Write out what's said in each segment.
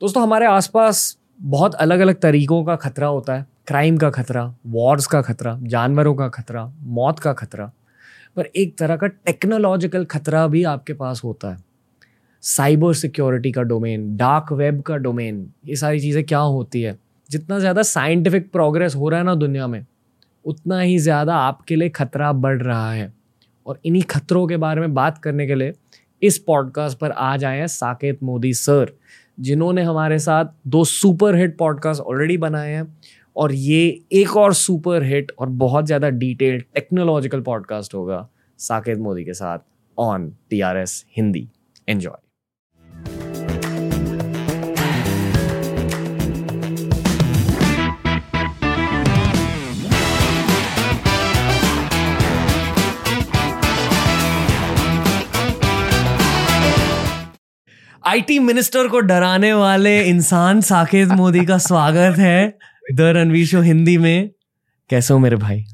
दोस्तों, हमारे आसपास बहुत अलग अलग तरीकों का खतरा होता है. क्राइम का खतरा वॉर्स का खतरा, जानवरों का खतरा, मौत का खतरा. पर एक तरह का टेक्नोलॉजिकल खतरा भी आपके पास होता है. साइबर सिक्योरिटी का डोमेन डार्क वेब का डोमेन ये सारी चीज़ें क्या होती है? जितना ज़्यादा साइंटिफिक प्रोग्रेस हो रहा है ना दुनिया में, उतना ही ज़्यादा आपके लिए खतरा बढ़ रहा है. और इन्हीं खतरों के बारे में बात करने के लिए इस पॉडकास्ट पर आज आए हैं साकेत मोदी सर जिन्होंने हमारे साथ दो सुपर हिट पॉडकास्ट ऑलरेडी बनाए हैं और ये एक और सुपर हिट और बहुत ज़्यादा डिटेल्ड टेक्नोलॉजिकल पॉडकास्ट होगा साकेत मोदी के साथ on T R S Hindi. Enjoy IT minister को डराने वाले इंसान साकेत मोदी का स्वागत है द रणवीर शो हिंदी में। कैसे हो मेरे भाई?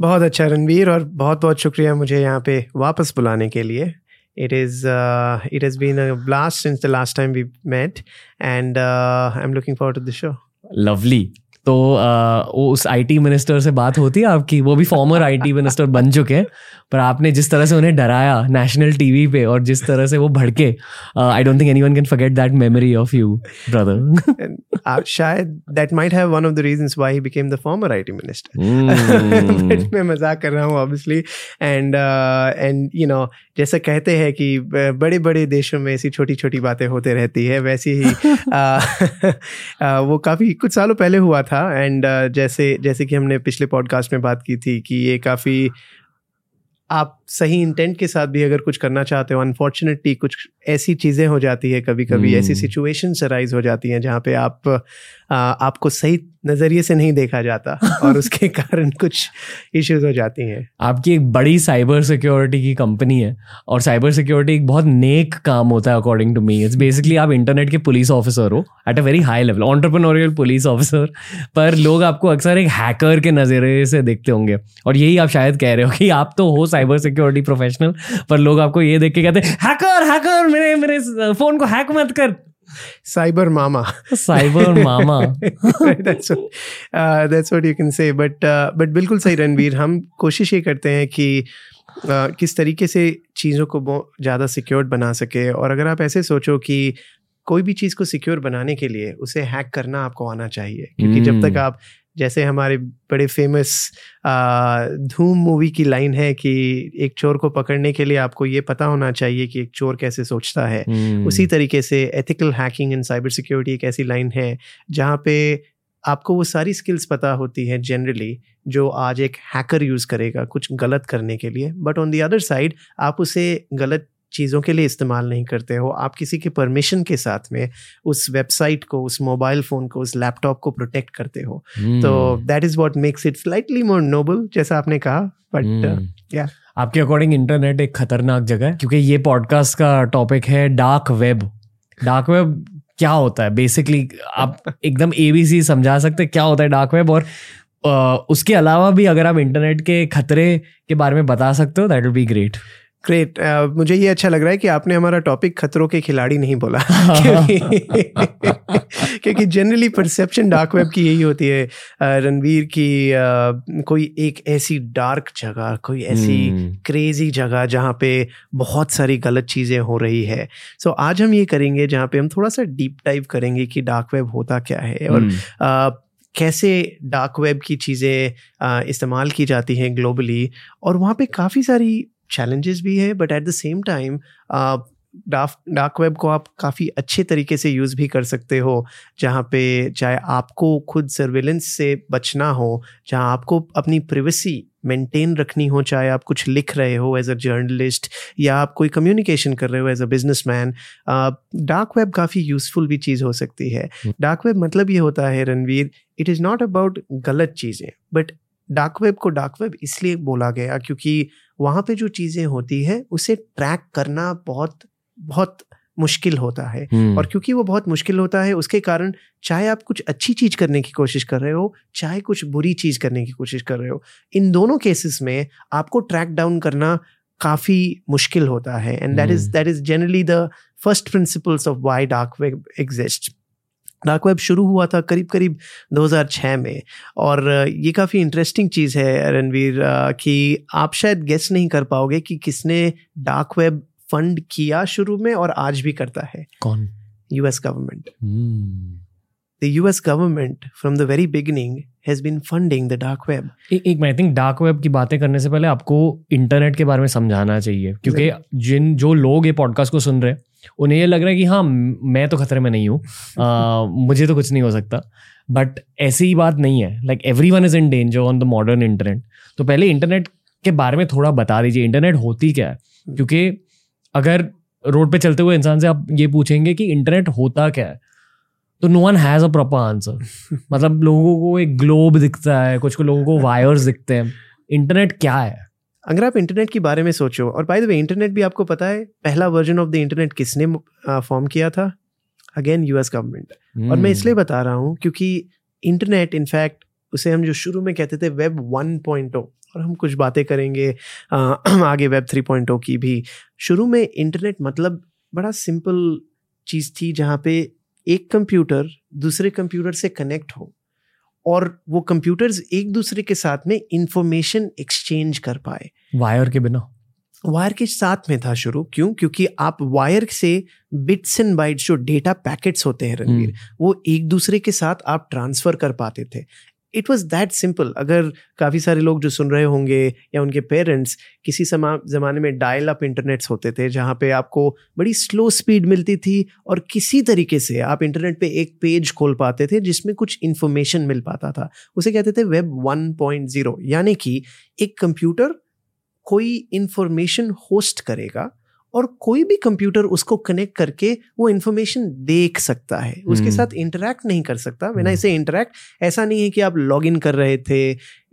बहुत अच्छा रणवीर और बहुत बहुत शुक्रिया मुझे यहाँ पे वापस बुलाने के लिए। It is uh, it has been a blast since the last time we met and uh, i'm looking forward to the show. Lovely तो वो उस आईटी मिनिस्टर से बात होती है आपकी वो भी फॉर्मर आईटी मिनिस्टर बन चुके हैं पर आपने जिस तरह से उन्हें डराया नेशनल टीवी पे और जिस तरह से वो भड़के I don't think anyone can forget that memory of you brother शायद that might have one of the reasons why he became the former IT minister मैं मज़ाक कर रहा हूँ obviously and and you know जैसे कहते हैं कि बड़े बड़े देशों में ऐसी छोटी छोटी बातें होते रहती है वैसे ही uh, uh, वो काफ़ी कुछ सालों पहले हुआ था एंड uh, जैसे जैसे कि हमने पिछले पॉडकास्ट में बात की थी कि ये काफ़ी आप सही इंटेंट के साथ भी अगर कुछ करना चाहते हो अनफॉर्चुनेटली कुछ ऐसी चीज़ें हो जाती है कभी कभी hmm. ऐसी सिचुएशन hmm. अराइज हो जाती हैं जहाँ पे आप आपको सही नज़रिए से नहीं देखा जाता और उसके कारण कुछ इश्यूज़ हो जाती हैं। आपकी एक बड़ी साइबर सिक्योरिटी की कंपनी है और साइबर सिक्योरिटी एक बहुत नेक काम होता है according to me it's basically आप इंटरनेट के पुलिस ऑफिसर हो at a very high level entrepreneurial police officer पर लोग आपको अक्सर एक हैकर के नज़रिए से देखते होंगे। और यही आप शायद कह रहे हो कि आप तो हो साइबर सिक्योरिटी प्रोफेशनल पर लोग आपको ये देख के कहते हैं हैकर हैकर मेरे मेरे फ़ोन को हैक मत कर। साइबर मामा cyber mama that's that's what you can say but but बिल्कुल सही रणवीर। हम कोशिश ये करते हैं कि uh, किस तरीके से चीज़ों को ज़्यादा सिक्योर बना सके। और अगर आप ऐसे सोचो कि कोई भी चीज़ को सिक्योर बनाने के लिए उसे हैक करना आपको आना चाहिए। क्योंकि जब तक hmm. आप जैसे हमारे बड़े फ़ेमस धूम मूवी की लाइन है कि एक चोर को पकड़ने के लिए आपको ये पता होना चाहिए कि एक चोर कैसे सोचता है hmm. उसी तरीके से ethical hacking and cyber security एक ऐसी लाइन है जहाँ पे आपको वो सारी स्किल्स पता होती हैं जनरली जो आज एक हैकर यूज़ करेगा कुछ गलत करने के लिए but on the other side आप उसे गलत चीज़ों के लिए इस्तेमाल नहीं करते हो। आप किसी के परमिशन के साथ में उस वेबसाइट को उस मोबाइल फ़ोन को उस लैपटॉप को प्रोटेक्ट करते हो। Hmm. तो that is what makes it slightly more noble जैसा आपने कहा बट या hmm. uh, आपके अकॉर्डिंग इंटरनेट एक खतरनाक जगह है क्योंकि ये पॉडकास्ट का टॉपिक है डार्क वेब डार्क वेब क्या होता है? बेसिकली आप एकदम एबीसी समझा सकते क्या होता है डार्क वेब और uh, उसके अलावा भी अगर आप इंटरनेट के खतरे के बारे में बता सकते हो that will be great great uh, मुझे ये अच्छा लग रहा है कि आपने हमारा टॉपिक खतरों के खिलाड़ी नहीं बोला। क्योंकि जनरली परसेप्शन डार्क वेब की यही होती है। रणवीर की uh, कोई एक ऐसी डार्क जगह कोई ऐसी क्रेजी hmm. जगह जहाँ पे बहुत सारी गलत चीज़ें हो रही है। सो so, आज हम ये करेंगे जहाँ पे हम थोड़ा सा डीप टाइप करेंगे कि डार्क वेब होता क्या है। और hmm. uh, कैसे डार्क वेब की चीज़ें इस्तेमाल की जाती हैं ग्लोबली और वहाँ पे काफ़ी सारी चैलेंजेस भी है but at the same time dark web को आप काफ़ी अच्छे तरीके से यूज़ भी कर सकते हो जहाँ पे चाहे आपको खुद सर्वेलेंस से बचना हो जहाँ आपको अपनी प्रिवेसी मेंटेन रखनी हो चाहे आप कुछ लिख रहे हो एज अ जर्नलिस्ट या आप कोई कम्युनिकेशन कर रहे हो as a business man dark web काफ़ी यूजफुल भी चीज़ हो सकती है। डार्क वेब मतलब ये होता है Ranveer it is not about गलत चीज़ें बट डार्क वेब को डार्क वेब इसलिए बोला गया क्योंकि वहाँ पे जो चीज़ें होती है उसे ट्रैक करना बहुत बहुत मुश्किल होता है। और क्योंकि वो बहुत मुश्किल होता है उसके कारण चाहे आप कुछ अच्छी चीज़ करने की कोशिश कर रहे हो चाहे कुछ बुरी चीज़ करने की कोशिश कर रहे हो इन दोनों केसेस में आपको ट्रैक डाउन करना काफ़ी मुश्किल होता है। And that is that is generally the first principles of why dark web exist dark web शुरू हुआ था करीब करीब 2006 में। और ये काफ़ी इंटरेस्टिंग चीज़ है रणवीर कि आप शायद गेस नहीं कर पाओगे कि किसने डार्क वेब फंड किया शुरू में और आज भी करता है। कौन? US government the US government from the very beginning has been funding the dark web एक मैं थिंक डार्क वेब की बातें करने से पहले आपको इंटरनेट के बारे में समझाना चाहिए क्योंकि जिन जो लोग ये पॉडकास्ट को सुन रहे हैं उन्हें ये लग रहा है कि हाँ मैं तो खतरे में नहीं हूँ मुझे तो कुछ नहीं हो सकता। बट ऐसी ही बात नहीं है। Like everyone is in danger on the modern internet तो पहले इंटरनेट के बारे में थोड़ा बता दीजिए। इंटरनेट होती क्या है। क्योंकि अगर रोड पे चलते हुए इंसान से आप ये पूछेंगे कि इंटरनेट होता क्या है तो no one has a proper answer मतलब लोगों को एक ग्लोब दिखता है कुछ को लोगों को वायर्स दिखते हैं। इंटरनेट क्या है? अगर आप इंटरनेट के बारे में सोचो और बाय द वे इंटरनेट भी आपको पता है पहला वर्जन ऑफ़ द इंटरनेट किसने फॉर्म किया था? अगेन यूएस गवर्नमेंट और मैं इसलिए hmm. बता रहा हूँ क्योंकि इंटरनेट इनफैक्ट उसे हम जो शुरू में कहते थे वेब 1.0 और हम कुछ बातें करेंगे आ, आगे वेब 3.0 की भी। शुरू में इंटरनेट मतलब बड़ा सिंपल चीज़ थी जहाँ पे एक कंप्यूटर दूसरे कंप्यूटर से कनेक्ट हो और वो कंप्यूटर्स एक दूसरे के साथ में इंफॉर्मेशन एक्सचेंज कर पाए। वायर के बिना। वायर के साथ में था शुरू। क्यों? क्योंकि आप वायर से बिट्स एंड बाइट्स जो डेटा पैकेट्स होते हैं रणवीर हम्म। वो एक दूसरे के साथ आप ट्रांसफ़र कर पाते थे। इट वॉज़ दैट सिंपल अगर काफ़ी सारे लोग जो सुन रहे होंगे या उनके पेरेंट्स किसी समा, ज़माने में डायल अप इंटरनेट्स होते थे, जहाँ पे आपको बड़ी स्लो स्पीड मिलती थी और किसी तरीके से आप इंटरनेट पे एक पेज खोल पाते थे जिसमें कुछ इन्फॉर्मेशन मिल पाता था। उसे कहते थे वेब 1.0 यानी कि एक कंप्यूटर कोई इंफॉर्मेशन होस्ट करेगा और कोई भी कंप्यूटर उसको कनेक्ट करके वो इन्फॉर्मेशन देख सकता है उसके हम्म। साथ इंटरेक्ट नहीं कर सकता मैंने इसे इंटरेक्ट ऐसा नहीं है कि आप लॉग इन कर रहे थे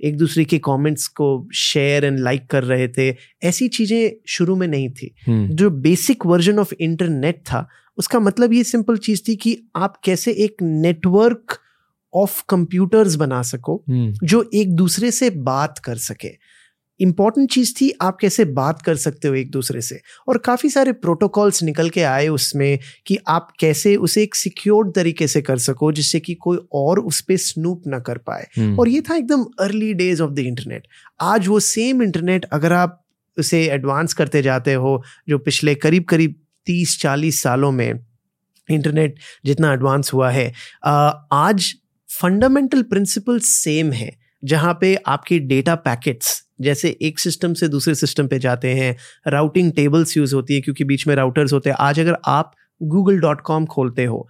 एक दूसरे के कमेंट्स को शेयर एंड लाइक कर रहे थे ऐसी चीज़ें शुरू में नहीं थी हम्म। जो बेसिक वर्जन ऑफ़ इंटरनेट था उसका मतलब ये सिंपल चीज़ थी कि आप कैसे एक नेटवर्क ऑफ़ कंप्यूटर्स बना सको हम्म। जो एक दूसरे से बात कर सके इंपॉर्टेंट चीज़ थी आप कैसे बात कर सकते हो एक दूसरे से? और काफ़ी सारे प्रोटोकॉल्स निकल के आए उसमें कि आप कैसे उसे एक सिक्योर्ड तरीके से कर सको जिससे कि कोई और उस पर स्नूप ना कर पाए। hmm. और ये था एकदम early days of the internet आज वो सेम इंटरनेट अगर आप उसे एडवांस करते जाते हो जो पिछले करीब करीब तीस चालीस सालों में इंटरनेट जितना एडवांस हुआ है आज फंडामेंटल प्रिंसिपल सेम है। जहाँ पे आपकी डेटा पैकेट्स जैसे एक सिस्टम से दूसरे सिस्टम पे जाते हैं राउटिंग टेबल्स यूज़ होती है, क्योंकि बीच में राउटर्स होते हैं। आज अगर आप गूगल डॉट कॉम खोलते हो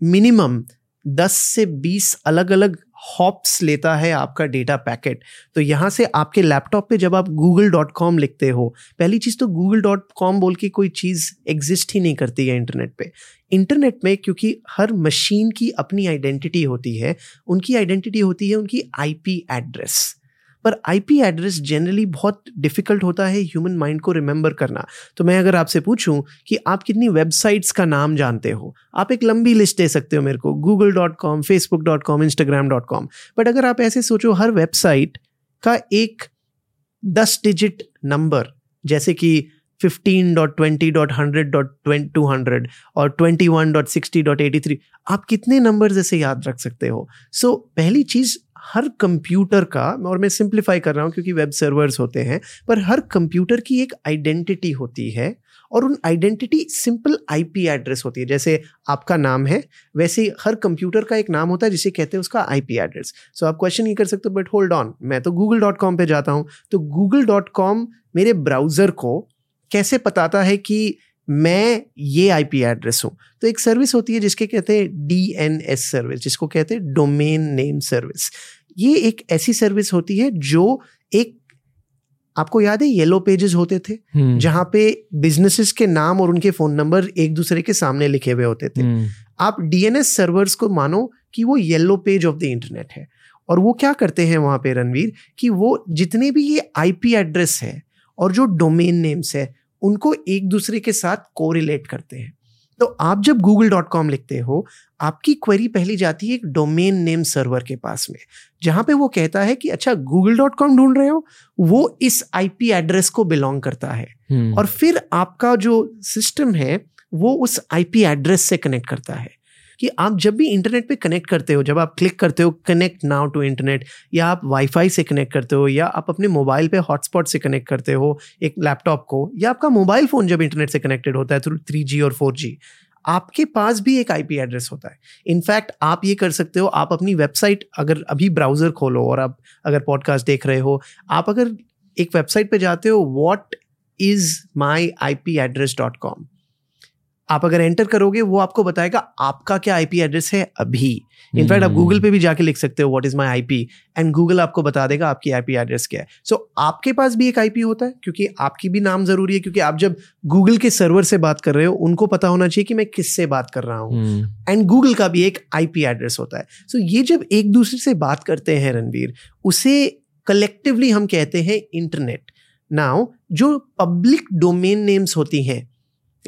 मिनिमम दस से बीस अलग अलग हॉप्स लेता है आपका डेटा पैकेट तो यहाँ से आपके लैपटॉप पे जब आप गूगल डॉट कॉम लिखते हो, पहली चीज़ तो गूगल डॉट कॉम बोल के कोई चीज़ एग्जिस्ट ही नहीं करती है इंटरनेट पे। इंटरनेट में, क्योंकि हर मशीन की अपनी आइडेंटिटी होती है, उनकी आइडेंटिटी होती है उनकी आईपी एड्रेस। पर आईपी एड्रेस जनरली बहुत डिफ़िकल्ट होता है ह्यूमन माइंड को रिमेंबर करना। तो मैं अगर आपसे पूछूँ कि आप कितनी वेबसाइट्स का नाम जानते हो? आप एक लंबी लिस्ट दे सकते हो मेरे को Google dot com Facebook dot com Instagram dot com but अगर आप ऐसे सोचो, हर वेबसाइट का एक दस डिजिट नंबर जैसे कि fifteen dot twenty dot hundred dot two hundred और twenty one dot sixty dot eighty three आप कितने नंबर जैसे याद रख सकते हो? सो so, पहली चीज़ हर कंप्यूटर का और मैं सिंप्लीफाई कर रहा हूँ क्योंकि वेब सर्वर्स होते हैं पर हर कंप्यूटर की एक आइडेंटिटी होती है और उन आइडेंटिटी सिंपल आईपी एड्रेस होती है। जैसे आपका नाम है वैसे हर कंप्यूटर का एक नाम होता है जिसे कहते हैं उसका आईपी एड्रेस सो आप क्वेश्चन नहीं कर सकते हो बट होल्ड ऑन मैं तो गूगल डॉट कॉम पर जाता हूँ। तो गूगल डॉट कॉम मेरे ब्राउज़र को कैसे बताता है कि मैं ये आईपी एड्रेस हूँ? तो एक सर्विस होती है जिसके कहते हैं डी एन एस सर्विस जिसको कहते हैं डोमेन नेम सर्विस ये एक ऐसी सर्विस होती है जो एक आपको याद है येलो पेजेस होते थे? हम्म। जहाँ पे बिजनेसेस के नाम और उनके फ़ोन नंबर एक दूसरे के सामने लिखे हुए होते थे। हम्म। आप डीएनएस सर्वर्स को मानो कि वो yellow page of the internet है। और वो क्या करते हैं वहाँ पे रणवीर कि वो जितने भी ये आईपी एड्रेस है और जो डोमेन नेम्स है उनको एक दूसरे के साथ कोरिलेट करते हैं। तो आप जब गूगल डॉट कॉम लिखते हो आपकी क्वेरी पहली जाती है एक डोमेन नेम सर्वर के पास में जहाँ पे वो कहता है कि अच्छा गूगल डॉट कॉम ढूंढ रहे हो? वो इस आईपी एड्रेस को बिलोंग करता है। hmm. और फिर आपका जो सिस्टम है वो उस आईपी एड्रेस से कनेक्ट करता है। कि आप जब भी इंटरनेट पे कनेक्ट करते हो, जब आप क्लिक करते हो कनेक्ट नाउ टू इंटरनेट या आप वाईफाई से कनेक्ट करते हो, या आप अपने मोबाइल पे हॉटस्पॉट से कनेक्ट करते हो, एक लैपटॉप को, या आपका मोबाइल फ़ोन जब इंटरनेट से कनेक्टेड होता है थ्रू थ्री जी और फोर जी आपके पास भी एक आईपी एड्रेस होता है। इनफैक्ट आप ये कर सकते हो, आप अपनी वेबसाइट अगर अभी ब्राउज़र खोलो और आप अगर पॉडकास्ट देख रहे हो, आप अगर एक वेबसाइट पे जाते हो what is my I P address dot com आप अगर एंटर करोगे वो आपको बताएगा आपका क्या आईपी एड्रेस है अभी। इनफैक्ट आप गूगल पे भी जाके लिख सकते हो what is my IP and Google आपको बता देगा आपकी आईपी एड्रेस क्या है। सो so, आपके पास भी एक आईपी होता है क्योंकि आपकी भी नाम ज़रूरी है क्योंकि आप जब गूगल के सर्वर से बात कर रहे हो उनको पता होना चाहिए कि मैं किससे बात कर रहा हूँ। And hmm. गूगल का भी एक आईपी एड्रेस होता है। सो so, ये जब एक दूसरे से बात करते हैं रणवीर उसे कलेक्टिवली हम कहते हैं इंटरनेट नाउ जो पब्लिक डोमेन नेम्स होती हैं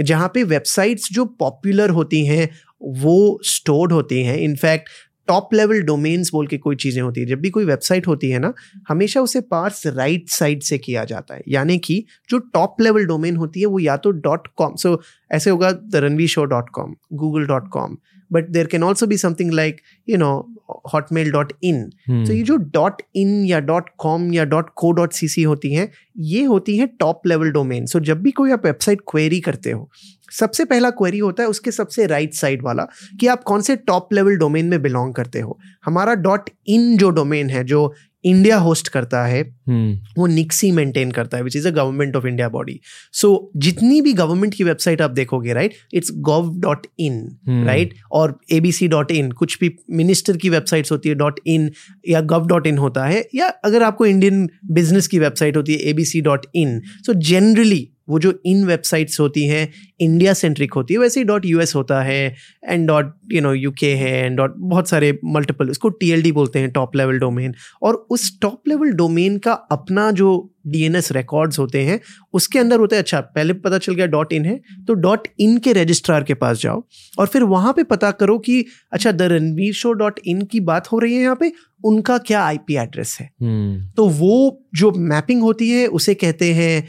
जहाँ पे वेबसाइट्स जो पॉपुलर होती हैं, वो स्टोर्ड होती हैं। इनफैक्ट टॉप लेवल डोमेन्स बोल के कोई चीज़ें होती है। जब भी कोई वेबसाइट होती है ना, हमेशा उसे पार्स राइट साइड से किया जाता है। यानी कि जो टॉप लेवल डोमेन होती है, वो या तो डॉट कॉम सो ऐसे होगा Ranveer show dot com Google dot com but there can also be something like you know Hotmail dot in तो ये जो डॉट इन या डॉट कॉम या dot co dot C C होती हैं ये होती हैं टॉप लेवल डोमेन सो जब भी कोई आप वेबसाइट क्वेरी करते हो सबसे पहला क्वेरी होता है उसके सबसे राइट right साइड वाला कि आप कौन से टॉप लेवल डोमेन में बिलोंग करते हो. हमारा डॉट इन जो डोमेन है जो इंडिया होस्ट करता है hmm. वो निक्सी मेंटेन करता है which is a government of India body so जितनी भी गवर्नमेंट की वेबसाइट आप देखोगे right it's gov dot in right और ए बी सी डॉट इन कुछ भी मिनिस्टर की वेबसाइट्स होती है डॉट इन या गव डॉट इन होता है या अगर आपको इंडियन बिज़नेस की वेबसाइट होती है A B C dot in so generally वो जो इन वेबसाइट्स होती हैं इंडिया सेंट्रिक होती है, वैसे ही डॉट यू होता है and dot you know U K है एंड डॉट बहुत सारे मल्टीपल इसको टीएलडी बोलते हैं टॉप लेवल डोमेन और उस टॉप लेवल डोमेन का अपना जो डीएनएस रिकॉर्ड्स होते हैं, उसके अंदर होते हैं अच्छा पहले पता चल गया डॉट इन है तो डॉट इन के रजिस्ट्रार के पास जाओ, और फिर वहाँ पे पता करो कि अच्छा the Ranveer show dot in की बात हो रही है यहाँ पे उनका क्या आईपी एड्रेस है hmm. तो वो जो मैपिंग होती है उसे कहते हैं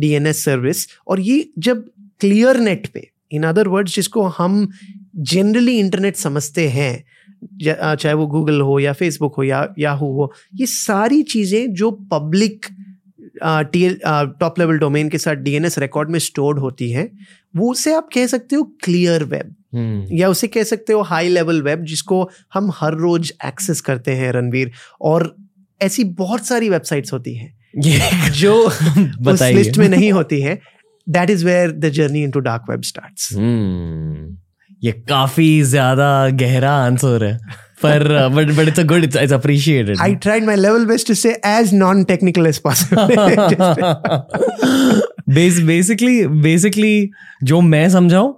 डीएनएस सर्विस और ये जब क्लियर नेट पे इन अदर वर्ड्स जिसको हम जनरली इंटरनेट समझते हैं चाहे वो गूगल हो या फेसबुक हो या याहू हो ये सारी चीज़ें जो public T top level domain के साथ डीएनएस रिकॉर्ड में स्टोर्ड होती है वो उसे आप कह सकते हो क्लियर वेब hmm. या उसे कह सकते हो हाई लेवल वेब जिसको हम हर रोज एक्सेस करते हैं रणवीर। और ऐसी बहुत सारी वेबसाइट्स होती हैं जो उस लिस्ट में नहीं होती है। That is where the journey into dark web start ये काफ़ी ज़्यादा गहरा आंसर है। पर but but it's a good it's appreciated I tried my level best to say as non technical as possible basically basically जो मैं समझाऊं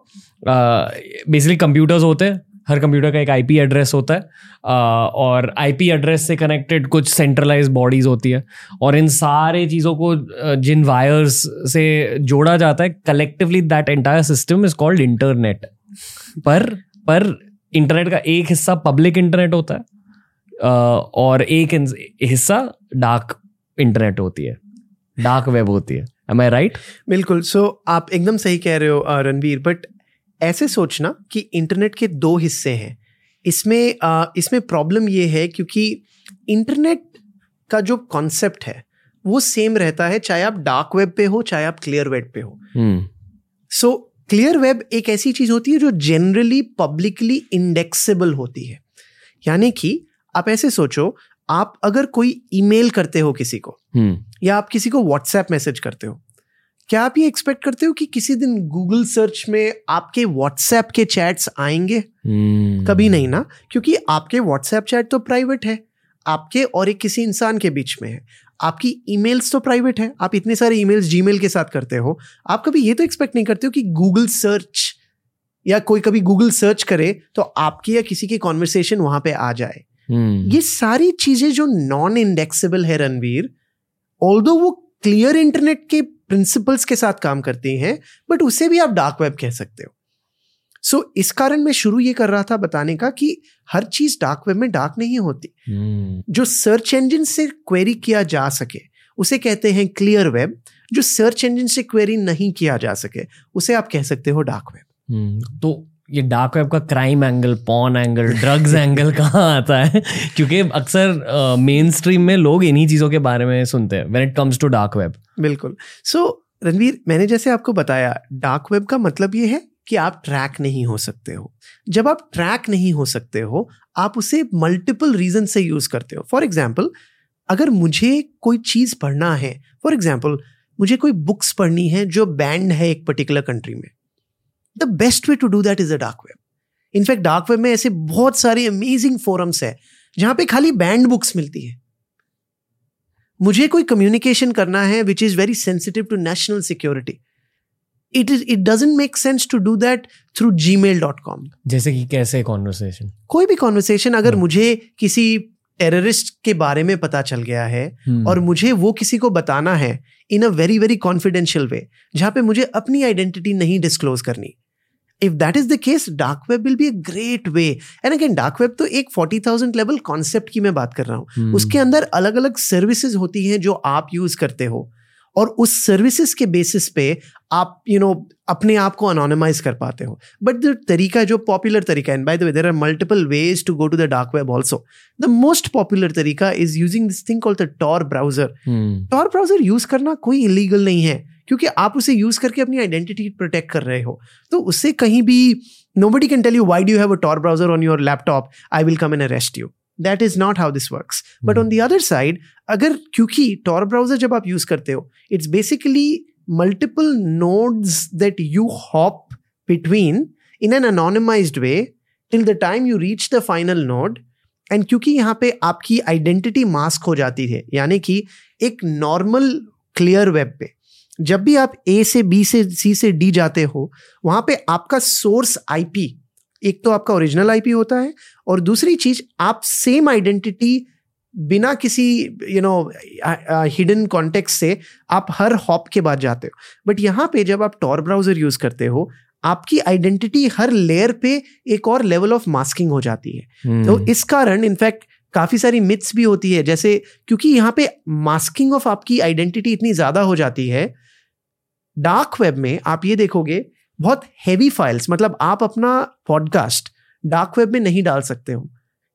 basically computers होते हैं हर कंप्यूटर का एक आईपी एड्रेस होता है uh, और आईपी एड्रेस से कनेक्टेड कुछ सेंट्रलाइज बॉडीज होती है और इन सारे चीज़ों को जिन वायर्स से जोड़ा जाता है collectively that entire system is called internet पर पर इंटरनेट का एक हिस्सा पब्लिक इंटरनेट होता है और एक हिस्सा डार्क इंटरनेट होती है डार्क वेब होती है। एम आई राइट बिल्कुल। सो so, आप एकदम सही कह रहे हो रणवीर बट ऐसे सोचना कि इंटरनेट के दो हिस्से हैं। इसमें इसमें प्रॉब्लम ये है क्योंकि इंटरनेट का जो कॉन्सेप्ट है वो सेम रहता है चाहे आप डार्क वेब पे हो चाहे आप क्लियर वेब पे हो। So hmm. so, clear web एक ऐसी चीज़ होती है जो जनरली पब्लिकली इंडेक्सेबल होती है यानी कि आप ऐसे सोचो आप अगर कोई ईमेल करते हो किसी को hmm. या आप किसी को व्हाट्सएप मैसेज करते हो क्या आप ये एक्सपेक्ट करते हो कि किसी दिन गूगल सर्च में आपके व्हाट्सएप के चैट्स आएँगे hmm. कभी नहीं ना क्योंकि आपके व्हाट्सएप चैट तो प्राइवेट है आपके और एक किसी इंसान के बीच में है आपकी ईमेल्स तो प्राइवेट है आप इतने सारे ईमेल्स जीमेल के साथ करते हो आप कभी ये तो एक्सपेक्ट नहीं करते हो कि गूगल सर्च या कोई कभी गूगल सर्च करे तो आपकी या किसी की कॉन्वर्सेशन वहाँ पे आ जाए hmm. ये सारी चीज़ें जो नॉन इंडेक्सेबल है रणवीर ऑल वो क्लियर इंटरनेट के प्रिंसिपल्स के साथ काम करती हैं बट उसे भी आप डार्क वेब कह सकते हो सो so, इस कारण मैं शुरू ये कर रहा था बताने का कि हर चीज़ डार्क वेब में डार्क नहीं होती। Hmm. जो सर्च इंजन से क्वेरी किया जा सके उसे कहते हैं क्लियर वेब जो सर्च इंजन से क्वेरी नहीं किया जा सके उसे आप कह सकते हो डार्क वेब hmm. तो ये डार्क वेब का crime angle porn angle drugs angle कहाँ आता है? क्योंकि अक्सर मेन स्ट्रीम में लोग इन्हीं चीज़ों के बारे में सुनते हैं when it comes to dark web बिल्कुल। सो so, रणवीर मैंने जैसे आपको बताया डार्क वेब का मतलब ये है कि आप ट्रैक नहीं हो सकते हो। जब आप ट्रैक नहीं हो सकते हो, आप उसे मल्टीपल रीजन से यूज़ करते हो। फॉर एग्ज़ाम्पल अगर मुझे कोई चीज़ पढ़ना है फॉर एग्ज़ाम्पल मुझे कोई बुक्स पढ़नी है जो बैंड है एक पर्टिकुलर कंट्री में। The best way to do that is a dark web in fact dark web में ऐसे बहुत सारे अमेजिंग फोरम्स है, जहाँ पे खाली बैंड बुक्स मिलती है। मुझे कोई कम्युनिकेशन करना है which is very sensitive to national security it is it doesn't make sense to do that through Gmail dot com जैसे कि कैसे कॉन्वर्सेशन कोई भी कॉन्वर्सेशन अगर hmm. मुझे किसी टेररिस्ट के बारे में पता चल गया है hmm. और मुझे वो किसी को बताना है in a very very confidential way जहाँ पे मुझे अपनी आइडेंटिटी नहीं डिस्क्लोज करनी if that is the case dark web will be a great way and again dark web तो एक फोर्टी थाउज़ेंड लेवल कॉन्सेप्ट की मैं बात कर रहा हूँ hmm. उसके अंदर अलग अलग सर्विसेज़ होती हैं जो आप यूज़ करते हो और उस सर्विसेज़ के बेसिस पे आप यू you नो know, अपने आप को अनोनमाइज कर पाते हो। बट द तरीका जो पॉपुलर तरीका है by the way there are multiple ways to go to the dark web also the most popular तरीका is using this thing call the Tor browser Tor browser use करना कोई illegal नहीं है क्योंकि आप उसे यूज़ करके अपनी आइडेंटिटी प्रोटेक्ट कर रहे हो। तो उससे कहीं भी nobody can tell you why do have a Tor browser on your laptop I will come in arrest you that is not how this work but on the other side अगर क्योंकि Tor browser जब आप use करते हो it's basically multiple nodes that you hop between in an anonymize way till the time you reach the final node and क्योंकि यहाँ पे आपकी आइडेंटिटी मास्क हो जाती है यानी कि एक नॉर्मल क्लियर वेब पे। जब भी आप ए से बी से सी से डी जाते हो वहाँ पे आपका सोर्स आईपी एक तो आपका ओरिजिनल आईपी होता है और दूसरी चीज़ आप सेम आइडेंटिटी बिना किसी यू नो हिडन कॉन्टेक्ट से आप हर हॉप के बाद जाते हो। बट यहाँ पे जब आप टॉर ब्राउज़र यूज़ करते हो आपकी आइडेंटिटी हर लेयर पे एक और लेवल ऑफ़ मास्किंग हो जाती है। Hmm. तो इस कारण इनफैक्ट काफ़ी सारी मिथ्स भी होती है। जैसे क्योंकि यहाँ पे मास्किंग ऑफ़ आपकी आइडेंटिटी इतनी ज़्यादा हो जाती है डार्क वेब में आप ये देखोगे बहुत हैवी फाइल्स मतलब आप अपना पॉडकास्ट डार्क वेब में नहीं डाल सकते हो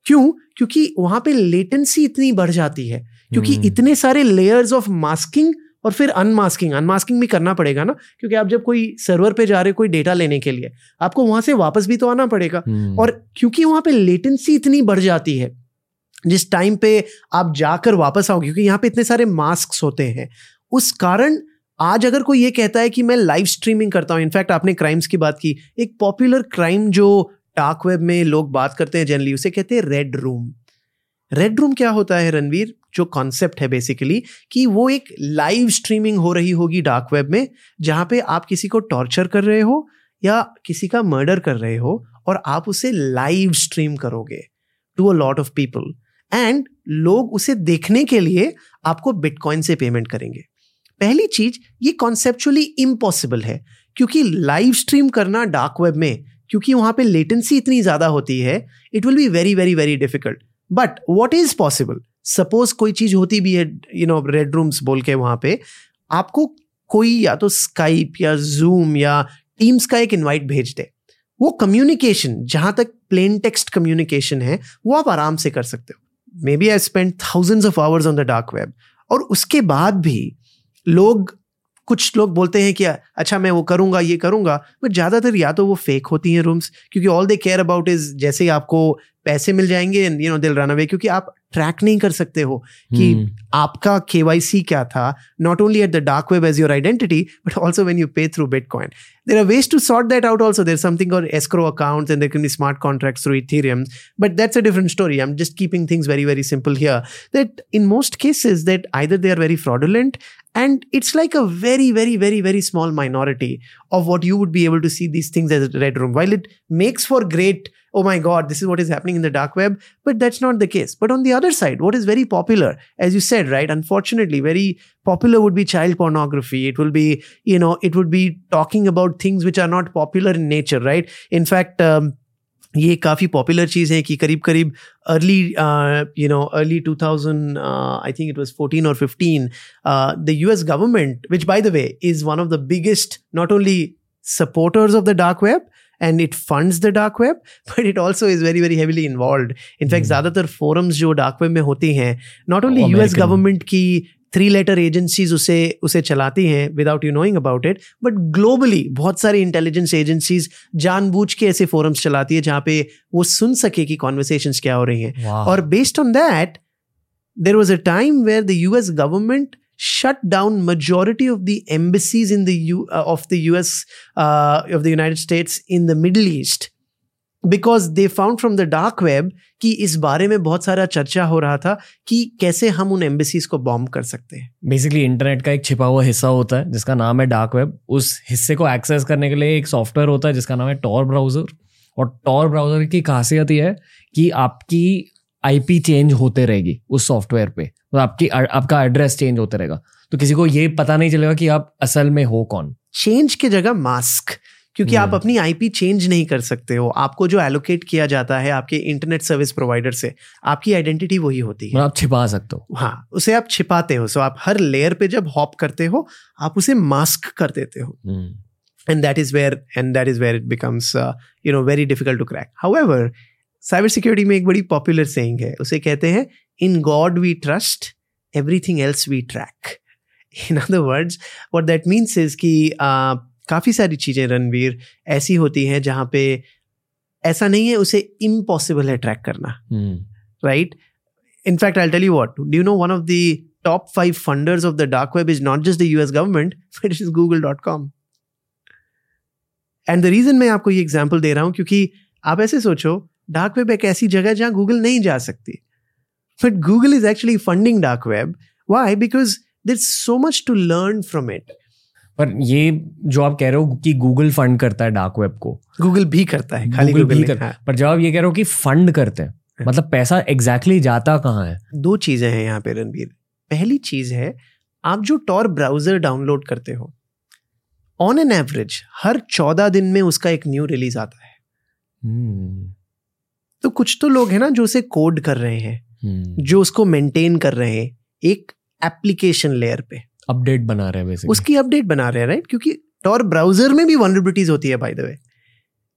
क्यों क्योंकि वहाँ पे लेटेंसी इतनी बढ़ जाती है क्योंकि hmm. इतने सारे लेयर्स ऑफ़ मास्किंग और फिर अनमास्किंग अनमास्किंग भी करना पड़ेगा ना क्योंकि आप जब कोई सर्वर पे जा रहे हो कोई डेटा लेने के लिए आपको वहाँ से वापस भी तो आना पड़ेगा hmm. और क्योंकि वहाँ पे लेटेंसी इतनी बढ़ जाती है जिस टाइम पे आप जाकर वापस आओ क्योंकि यहाँ पे इतने सारे मास्क होते हैं उस कारण आज अगर कोई ये कहता है कि मैं लाइव स्ट्रीमिंग करता हूँ इनफैक्ट आपने क्राइम्स की बात की। एक पॉपुलर क्राइम जो डार्क वेब में लोग बात करते हैं जनरली उसे कहते हैं रेड रूम रेड रूम क्या होता है रणवीर? जो कॉन्सेप्ट है बेसिकली कि वो एक लाइव स्ट्रीमिंग हो रही होगी डार्क वेब में, जहाँ पे आप किसी को टॉर्चर कर रहे हो या किसी का मर्डर कर रहे हो और आप उसे लाइव स्ट्रीम करोगे to a lot of people and लोग उसे देखने के लिए आपको बिटकॉइन से पेमेंट करेंगे। पहली चीज़, ये कॉन्सेप्चुअली इम्पॉसिबल है, क्योंकि लाइव स्ट्रीम करना डार्क वेब में, क्योंकि वहाँ पे लेटेंसी इतनी ज़्यादा होती है it will be very very very difficult but what is possible suppose कोई चीज़ होती भी है यू नो रेड रूम्स बोल के वहाँ पे, आपको कोई या तो स्काइप या जूम या टीम्स का एक इनवाइट भेज दे। वो कम्युनिकेशन जहाँ तक प्लेन टेक्स्ट कम्युनिकेशन है, वो आप आराम से कर सकते हो। Maybe I spend thousands of hours on the dark web और उसके बाद भी लोग कुछ लोग बोलते हैं कि अच्छा मैं वो करूँगा ये करूँगा बट ज़्यादातर या तो वो फेक होती हैं रूम्स क्योंकि all they care about is जैसे ही आपको पैसे मिल जाएँगे you know they'll run away क्योंकि आप ट्रैक नहीं कर सकते हो कि hmm. आपका के क्या था not only at the dark web as your identity but also when you pay through bitcoin there are ways to sort that out also there something और escrow account and there can be smart contract through Ethereum but that's a different story I am just keeping things very very simple here that in most cases that either they are very fraudulent and it's like a very very very very small minority of what you would be able to see these things as a red room. While it makes for great oh my god this is what is happening in the dark web but that's not the case. But on the other side what is very popular as you said right unfortunately very popular would be child pornography. It will be you know it would be talking about things which are not popular in nature right? In fact um, ये काफ़ी popular चीज़ है कि करीब करीब early you know early 2000 I think it was 14 और 15 the US government which by the way is one of the biggest not only supporters of the dark web and it funds the dark web but it also is very very heavily involve in fact ज़्यादातर forums जो dark web में होती हैं not only US government की three letter agencies उसे उसे चलाती हैं without you knowing about it but globally बहुत सारी इंटेलिजेंस एजेंसीज जानबूझ के ऐसे फोरम्स चलाती है जहाँ पे वो सुन सके कि कॉन्वर्सेशन क्या हो रही हैं। और based on that there was a time where the US government shut down majority of the embassies in the U uh, of the US uh, of the United States in the Middle East. Because they found from the dark web कि इस बारे में बहुत सारा चर्चा हो रहा था कि कैसे हम उन एम्बेसीज को बॉम्ब कर सकते हैं। बेसिकली इंटरनेट का एक छिपा हुआ हिस्सा होता है जिसका नाम है डार्क वेब उस हिस्से को एक्सेस करने के लिए एक सॉफ्टवेयर होता है जिसका नाम है टॉर ब्राउज़र और टॉर ब्राउज़र की खासियत यह है कि आपकी आईपी चेंज होते रहेगी उस सॉफ्टवेयर पे। तो आपकी आपका एड्रेस चेंज होते रहेगा। तो किसी को ये पता नहीं चलेगा कि आप असल में हो कौन। चेंज की जगह मास्क क्योंकि आप हम्म। अपनी आईपी चेंज नहीं कर सकते हो। आपको जो एलोकेट किया जाता है आपके इंटरनेट सर्विस प्रोवाइडर से आपकी आइडेंटिटी वही होती है। आप छिपा सकते हो। हाँ उसे आप छिपाते हो। सो आप हर लेयर पे जब हॉप करते हो आप उसे मास्क कर देते हो। And that is where and that is where it becomes you know very difficult to crack how cyber security में एक बड़ी पॉपुलर सेइंग है। उसे कहते हैं in God we trust everything else we track in other words what that means is कि uh, काफ़ी सारी चीज़ें रणवीर ऐसी होती हैं जहाँ पे ऐसा नहीं है उसे इम्पॉसिबल है ट्रैक करना। Right in fact I tell you what do you know one of the top five funders of the dark web is not just the US government but it is Google dot com and the reason मैं आपको ये example दे रहा हूँ क्योंकि आप ऐसे सोचो dark web एक ऐसी जगह जहाँ गूगल नहीं जा सकती। But Google is actually funding dark web why because there so much to learn from it पर ये जो आप कह रहे हो कि गूगल फंड करता है डार्क वेब को गूगल भी करता है खाली गूगल भी करता है हाँ। पर जब आप ये कह रहे हो कि फंड करते हैं हाँ। मतलब पैसा एग्जैक्टली exactly जाता कहाँ है दो चीज़ें हैं यहाँ पे रणबीर पहली चीज़ है आप जो टॉर ब्राउज़र डाउनलोड करते हो ऑन एन एवरेज हर चौदह दिन में उसका एक न्यू रिलीज़ आता है hmm. तो कुछ तो लोग हैं ना जो उसे कोड कर रहे हैं hmm. जो उसको मेंटेन कर रहे हैं एक एप्लीकेशन लेयर पे अपडेट बना रहे हैं उसकी अपडेट बना रहे हैं राइट क्योंकि टॉर ब्राउज़र में भी वनरेबिलिटीज होती है by the way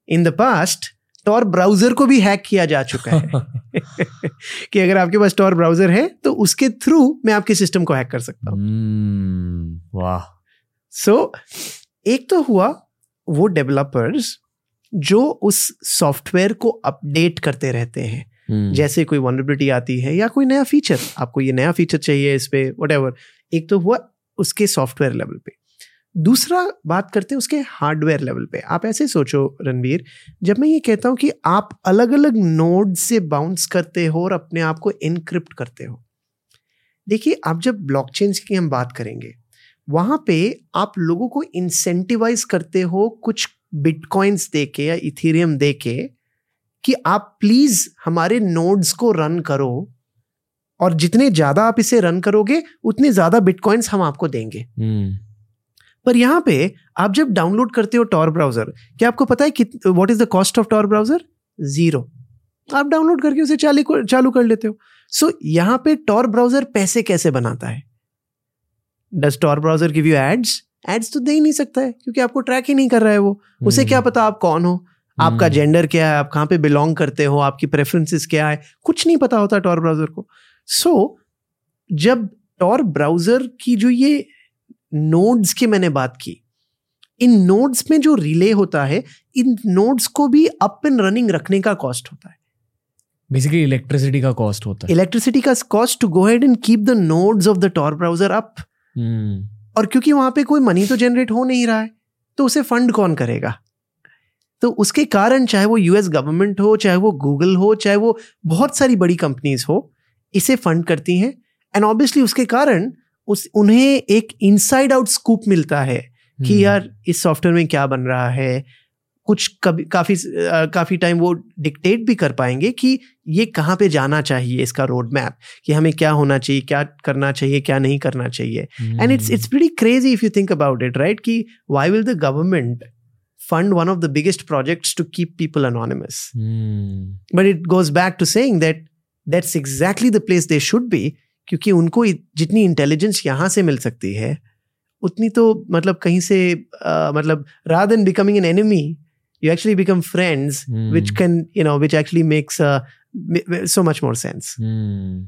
in the past Tor browser को भी हैक किया जा चुका है कि अगर आपके पास टॉर ब्राउज़र है तो उसके थ्रू मैं आपके सिस्टम को हैक कर सकता हूँ। Hmm, वाह। सो एक तो हुआ वो डेवलपर्स जो उस सॉफ्टवेयर को अपडेट करते रहते हैं। Hmm. जैसे कोई वनरेबिलिटी आती है या कोई नया फीचर आपको ये नया फीचर चाहिए इस पे वट एक तो हुआ उसके सॉफ्टवेयर लेवल पे। दूसरा बात करते हैं उसके हार्डवेयर लेवल पे। आप ऐसे सोचो रणवीर जब मैं ये कहता हूँ कि आप अलग अलग नोड से बाउंस करते हो और अपने आप को इनक्रिप्ट करते हो। देखिए, आप जब ब्लॉकचेन की हम बात करेंगे, वहाँ पे आप लोगों को इंसेंटिवाइज करते हो कुछ बिटकॉइंस दे के या इथीरियम दे के कि आप प्लीज़ हमारे नोड्स को रन करो। और जितने ज़्यादा आप इसे रन करोगे उतने ज़्यादा बिटकॉइंस हम आपको देंगे। hmm. पर यहाँ पे आप जब डाउनलोड करते हो टॉर ब्राउज़र क्या आपको पता है what is the cost of Tor browser zero आप डाउनलोड करके उसे चालू चालू कर लेते हो। सो so, यहाँ पे टॉर ब्राउज़र पैसे कैसे बनाता है? Does Tor browser give you ads ads तो दे ही नहीं सकता है क्योंकि आपको ट्रैक ही नहीं कर रहा है वो। उसे क्या hmm. पता आप कौन हो? आपका जेंडर hmm. क्या है? आप कहाँ पे बिलोंग करते हो? आपकी प्रेफरेंसेस क्या है? कुछ नहीं पता होता टॉर ब्राउज़र को। सो so, जब टॉर ब्राउज़र की जो ये नोड्स की मैंने बात की इन नोड्स में जो रिले होता है इन नोड्स को भी अप एंड रनिंग रखने का कॉस्ट होता है। बेसिकली इलेक्ट्रिसिटी का कॉस्ट होता है। इलेक्ट्रिसिटी का cost to go head and keep the nodes of the Tor browser up और क्योंकि वहाँ पे कोई मनी तो जनरेट हो नहीं रहा है तो उसे फंड कौन करेगा? तो उसके कारण चाहे वो यूएस गवर्नमेंट हो चाहे वो गूगल हो चाहे वो बहुत सारी बड़ी कंपनीज़ हो इसे फंड करती हैं एंड ऑब्वियसली उसके कारण उस उन्हें एक इनसाइड आउट स्कूप मिलता है कि हम्म। यार इस सॉफ्टवेयर में क्या बन रहा है कुछ कभी काफ़ी काफ़ी टाइम वो डिक्टेट भी कर पाएँगे कि ये कहाँ पे जाना चाहिए इसका रोड मैप कि हमें क्या होना चाहिए क्या करना चाहिए क्या नहीं करना चाहिए and it's it's very crazy if you think about it right कि why will the government fund one of the biggest projects to keep people anonymous. Mm. But it goes back to saying that that's exactly the place they should be क्योंकि उनको जितनी intelligence यहाँ से मिल सकती है उतनी तो मतलब कहीं से आ, मतलब rather than becoming an enemy you actually become friends Hmm. which can you know which actually makes uh, m- so much more sense. Hmm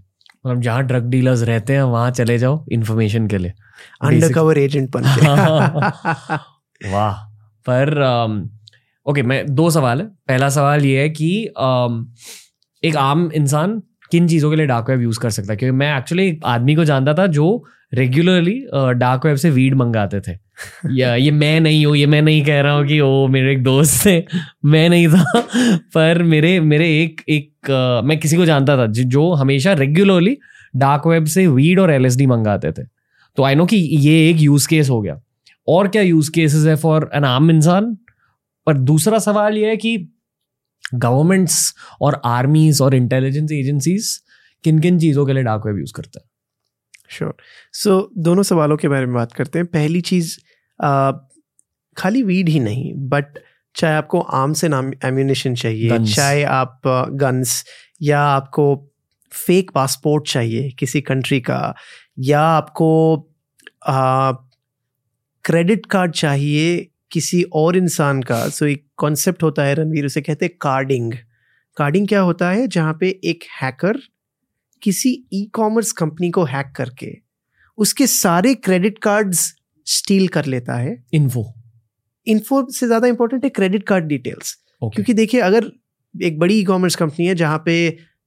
मतलब जहाँ ड्रग डीलर्स रहते हैं वहाँ चले जाओ इन्फॉर्मेशन के लिए। अंडरकवर एजेंट बन वाह। पर ओके मैं दो सवाल है। पहला सवाल ये है कि um, एक आम इंसान किन चीज़ों के लिए डार्क वेब यूज़ कर सकता है? क्योंकि मैं एक्चुअली एक आदमी को जानता था जो रेगुलरली डार्क वेब से वीड मंगाते थे। या ये मैं नहीं हूँ ये मैं नहीं कह रहा हूँ कि ओ मेरे एक दोस्त थे। मैं नहीं था। पर मेरे मेरे एक एक अ, मैं किसी को जानता था जि- जो हमेशा रेगुलरली डार्क वेब से वीड और एलएसडी मंगाते थे। तो आई नो कि ये एक यूज़ केस हो गया। और क्या यूज़ केसेस है फॉर एन आम इंसान? पर दूसरा सवाल ये है कि गवर्नमेंट्स और आर्मीज और इंटेलिजेंस एजेंसीज किन किन चीज़ों के लिए डार्क वेब यूज़ करते हैं? श्योर सो दोनों सवालों के बारे में बात करते हैं। पहली चीज़ खाली वीड ही नहीं बट चाहे आपको आर्म्स एंड एम्यूनेशन चाहिए Guns. चाहे आप गन्स या आपको फेक पासपोर्ट चाहिए किसी कंट्री का या आपको क्रेडिट कार्ड चाहिए किसी और इंसान का सो एक कॉन्सेप्ट होता है रणवीर उसे कहते हैं कार्डिंग कार्डिंग क्या होता है? जहाँ पे एक हैकर किसी ई कॉमर्स कंपनी को हैक करके उसके सारे क्रेडिट कार्ड्स स्टील कर लेता है। इन्फो इन्फो से ज़्यादा इंपॉर्टेंट है क्रेडिट कार्ड डिटेल्स ओके क्योंकि देखिए अगर एक बड़ी ई कॉमर्स कंपनी है जहाँ पे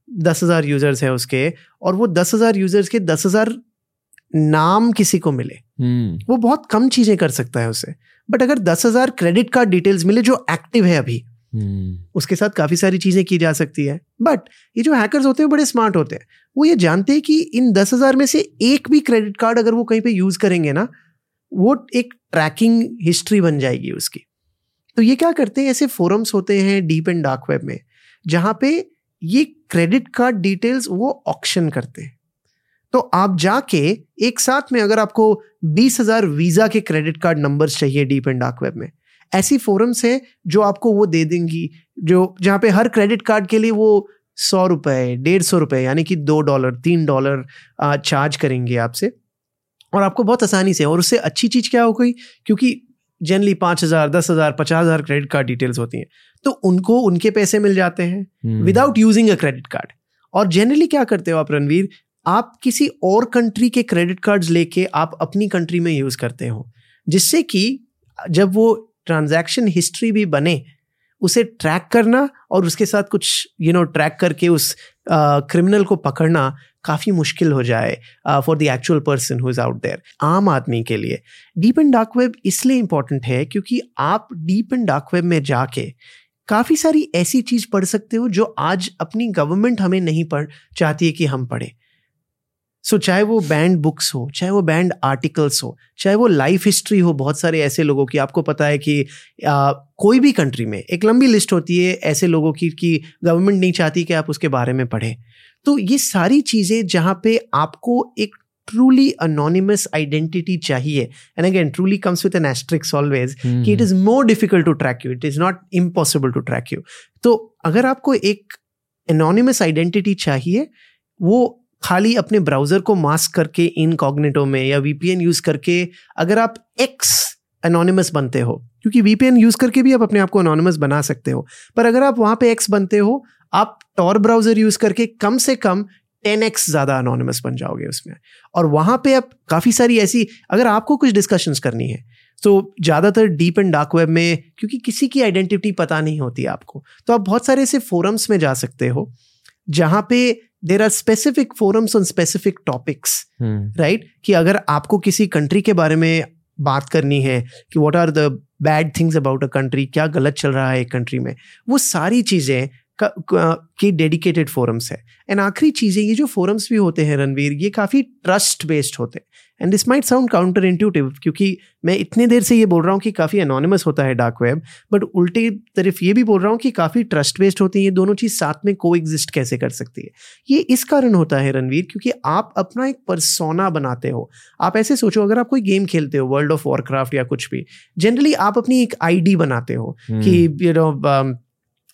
दस हज़ार यूज़र्स है उसके और वो दस हज़ार यूज़र्स के दस हज़ार नाम किसी को मिले हम्म। वो बहुत कम चीज़ें कर सकता है उसे। बट अगर दस हज़ार क्रेडिट कार्ड डिटेल्स मिले जो एक्टिव है अभी हम्म। उसके साथ काफ़ी सारी चीज़ें की जा सकती है। बट ये जो हैकर्स होते हैं बड़े स्मार्ट होते हैं। वो ये जानते हैं कि इन दस हज़ार में से एक भी क्रेडिट कार्ड अगर वो कहीं पे यूज़ करेंगे ना वो एक ट्रैकिंग हिस्ट्री बन जाएगी उसकी। तो ये क्या करते हैं? ऐसे फोरम्स होते हैं डीप एंड डार्क वेब में जहाँ पे ये क्रेडिट कार्ड डिटेल्स वो ऑक्शन करते हैं। तो आप जाके एक साथ में अगर आपको बीस हज़ार वीज़ा के क्रेडिट कार्ड नंबर चाहिए डीप एंड डार्क वेब में ऐसी फोरम्स है जो आपको वो दे देंगी जो जहाँ पे हर क्रेडिट कार्ड के लिए वो सौ रुपए डेढ़ सौ रुपए यानी कि दो डॉलर तीन डॉलर चार्ज करेंगे आपसे। और आपको बहुत आसानी से और उससे अच्छी चीज़ क्या हो गई? क्योंकि जनरली पाँच हज़ार दस हज़ार पचास हज़ार क्रेडिट कार्ड डिटेल्स होती हैं तो उनको उनके पैसे मिल जाते हैं हम्म। Without using a credit card. और जनरली क्या करते हो आप रणवीर? आप किसी और कंट्री के क्रेडिट कार्ड्स लेके आप अपनी कंट्री में यूज़ करते हो जिससे कि जब वो ट्रांजैक्शन हिस्ट्री भी बने उसे ट्रैक करना और उसके साथ कुछ यू नो ट्रैक करके उस क्रिमिनल uh, को पकड़ना काफ़ी मुश्किल हो जाए for the actual person who is out there आम आदमी के लिए। डीप एंड डार्क वेब इसलिए इंपॉर्टेंट है क्योंकि आप डीप एंड डार्क वेब में जाके काफ़ी सारी ऐसी चीज़ पढ़ सकते हो जो आज अपनी गवर्नमेंट हमें नहीं पढ़ चाहती है कि हम पढ़ें। सो चाहे वो बैंड बुक्स हो चाहे वो बैंड आर्टिकल्स हो चाहे वो लाइफ हिस्ट्री हो बहुत सारे ऐसे लोगों की आपको पता है कि आ, कोई भी कंट्री में एक लंबी लिस्ट होती है ऐसे लोगों की कि गवर्नमेंट नहीं चाहती कि आप उसके बारे में पढ़ें। तो ये सारी चीज़ें जहाँ पे आपको एक ट्रूली अनोनिमस आइडेंटिटी चाहिए and again truly comes with an asterisks always कि it is more difficult to track you it is not impossible to track you तो अगर आपको एक एनोनिमस आइडेंटिटी चाहिए वो खाली अपने ब्राउज़र को मास्क करके इनकॉग्नेटो में या वीपीएन यूज़ करके अगर आप एक्स एनोनिमस बनते हो, क्योंकि वीपीएन यूज़ करके भी आप अपने आप को एनोनिमस बना सकते हो, पर अगर आप वहाँ पे एक्स बनते हो, आप टॉर ब्राउज़र यूज़ करके कम से कम टेन एक्स ज़्यादा अनोनिमस बन जाओगे उसमें। और वहाँ पे आप काफ़ी सारी ऐसी, अगर आपको कुछ डिस्कशंस करनी है तो ज़्यादातर डीप एंड डार्क वेब में, क्योंकि किसी की आइडेंटिटी पता नहीं होती आपको तो आप बहुत सारे ऐसे फोरम्स में जा सकते हो, जहाँ पे there are specific forums on specific topics right कि अगर आपको किसी कंट्री के बारे में बात करनी है कि what are the bad things about a country क्या गलत चल रहा है एक कंट्री में वो सारी चीज़ें की डेडिकेटेड फोरम्स है। एंड आखिरी चीज़ें ये जो फोरम्स भी होते हैं रणवीर ये काफ़ी ट्रस्ट बेस्ड होते हैं। And this might sound counterintuitive क्योंकि मैं इतने देर से ये बोल रहा हूँ कि काफ़ी अनोनमस होता है डार्क वेब बट उल्टी तरफ़ ये भी बोल रहा हूँ कि काफ़ी ट्रस्ट बेस्ड होती है ये दोनों चीज़ साथ में को एग्जिस्ट कैसे कर सकती है ये इस कारण होता है रणवीर क्योंकि आप अपना एक परसोना बनाते हो आप ऐसे सोचो अगर आप कोई गेम खेलते हो वर्ल्ड ऑफ़ वॉरक्राफ्ट या कुछ भी जनरली आप अपनी एक आईडी बनाते हो hmm. कि you know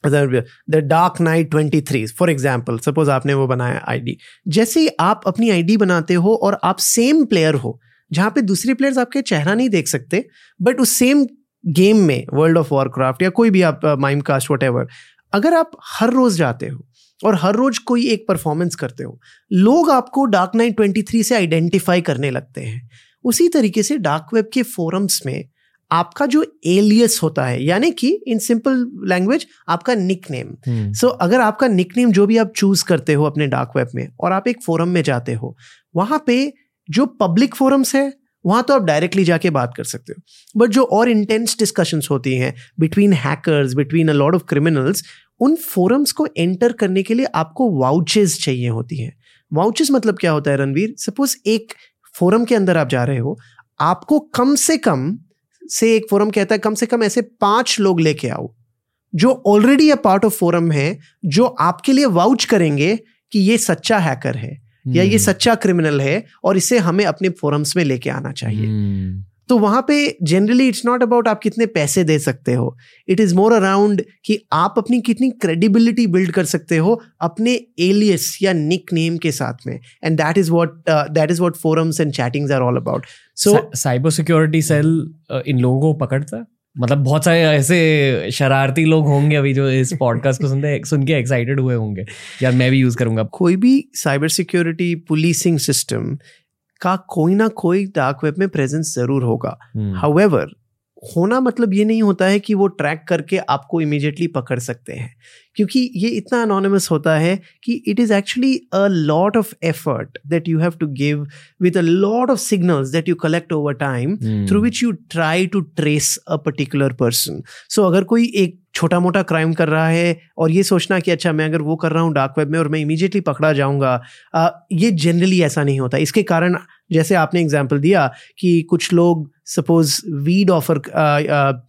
the dark knight twenty three for example suppose आपने वो बनाया आईडी जैसे ही आप अपनी आईडी बनाते हो और आप सेम प्लेयर हो, जहाँ पे दूसरे प्लेयर्स आपके चेहरा नहीं देख सकते बट उस सेम गेम में वर्ल्ड ऑफ़ वॉरक्राफ्ट या कोई भी आप माइम कास्ट वट एवर अगर आप हर रोज जाते हो और हर रोज कोई एक परफॉर्मेंस करते हो, लोग आपको डार्क नाइट ट्वेंटी थ्री से आइडेंटिफाई करने लगते हैं। उसी तरीके से डार्क वेब के फोरम्स में आपका जो एलियस होता है यानी कि इन सिंपल लैंग्वेज आपका निक नेम सो अगर आपका निक नेम जो भी आप चूज़ करते हो अपने डार्क वेब में और आप एक फोरम में जाते हो वहाँ पे जो पब्लिक फोरम्स है वहाँ तो आप डायरेक्टली जाके बात कर सकते हो। बट जो और इंटेंस डिस्कशंस होती हैं between hackers between a lot of criminals उन फोरम्स को एंटर करने के लिए आपको वाउचेस चाहिए होती हैं। वाउचेस मतलब क्या होता है रणवीर? सपोज़ एक फोरम के अंदर आप जा रहे हो आपको कम से कम से एक फोरम कहता है कम से कम ऐसे पाँच लोग लेके आओ जो already a part of forum है जो आपके लिए वाउच करेंगे कि ये सच्चा हैकर है या ये hmm. सच्चा क्रिमिनल है और इसे हमें अपने फोरम्स में लेके आना चाहिए hmm. तो वहाँ पे जनरली इट्स नॉट अबाउट आप कितने पैसे दे सकते हो। इट इज़ मोर अराउंड कि आप अपनी कितनी क्रेडिबिलिटी बिल्ड कर सकते हो अपने एलियस या निक नेम के साथ में। And that is what that is what forums and chattings are all about so cyber security cell इन लोगों को पकड़ता? मतलब बहुत सारे ऐसे शरारती लोग होंगे अभी जो इस पॉडकास्ट को सुनते सुन के एक्साइटेड हुए होंगे। यार मैं भी यूज़ करूँगा। कोई भी साइबर सिक्योरिटी पुलिसिंग सिस्टम का कोई ना कोई डार्क वेब में प्रेजेंस ज़रूर होगा हाउएवर hmm. होना मतलब ये नहीं होता है कि वो ट्रैक करके आपको इमीडिएटली पकड़ सकते हैं। क्योंकि ये इतना अनोनमस होता है कि it is actually a lot of effort that you have to give with a lot of signals that you collect over time through which you try to trace a particular person so अगर कोई एक छोटा मोटा crime कर रहा है और ये सोचना कि अच्छा मैं अगर वो कर रहा हूँ डार्क वेब में और मैं इमीडिएटली पकड़ा जाऊँगा ये जनरली ऐसा नहीं होता। इसके कारण जैसे आपने एग्ज़ाम्पल दिया कि कुछ लोग suppose weed offer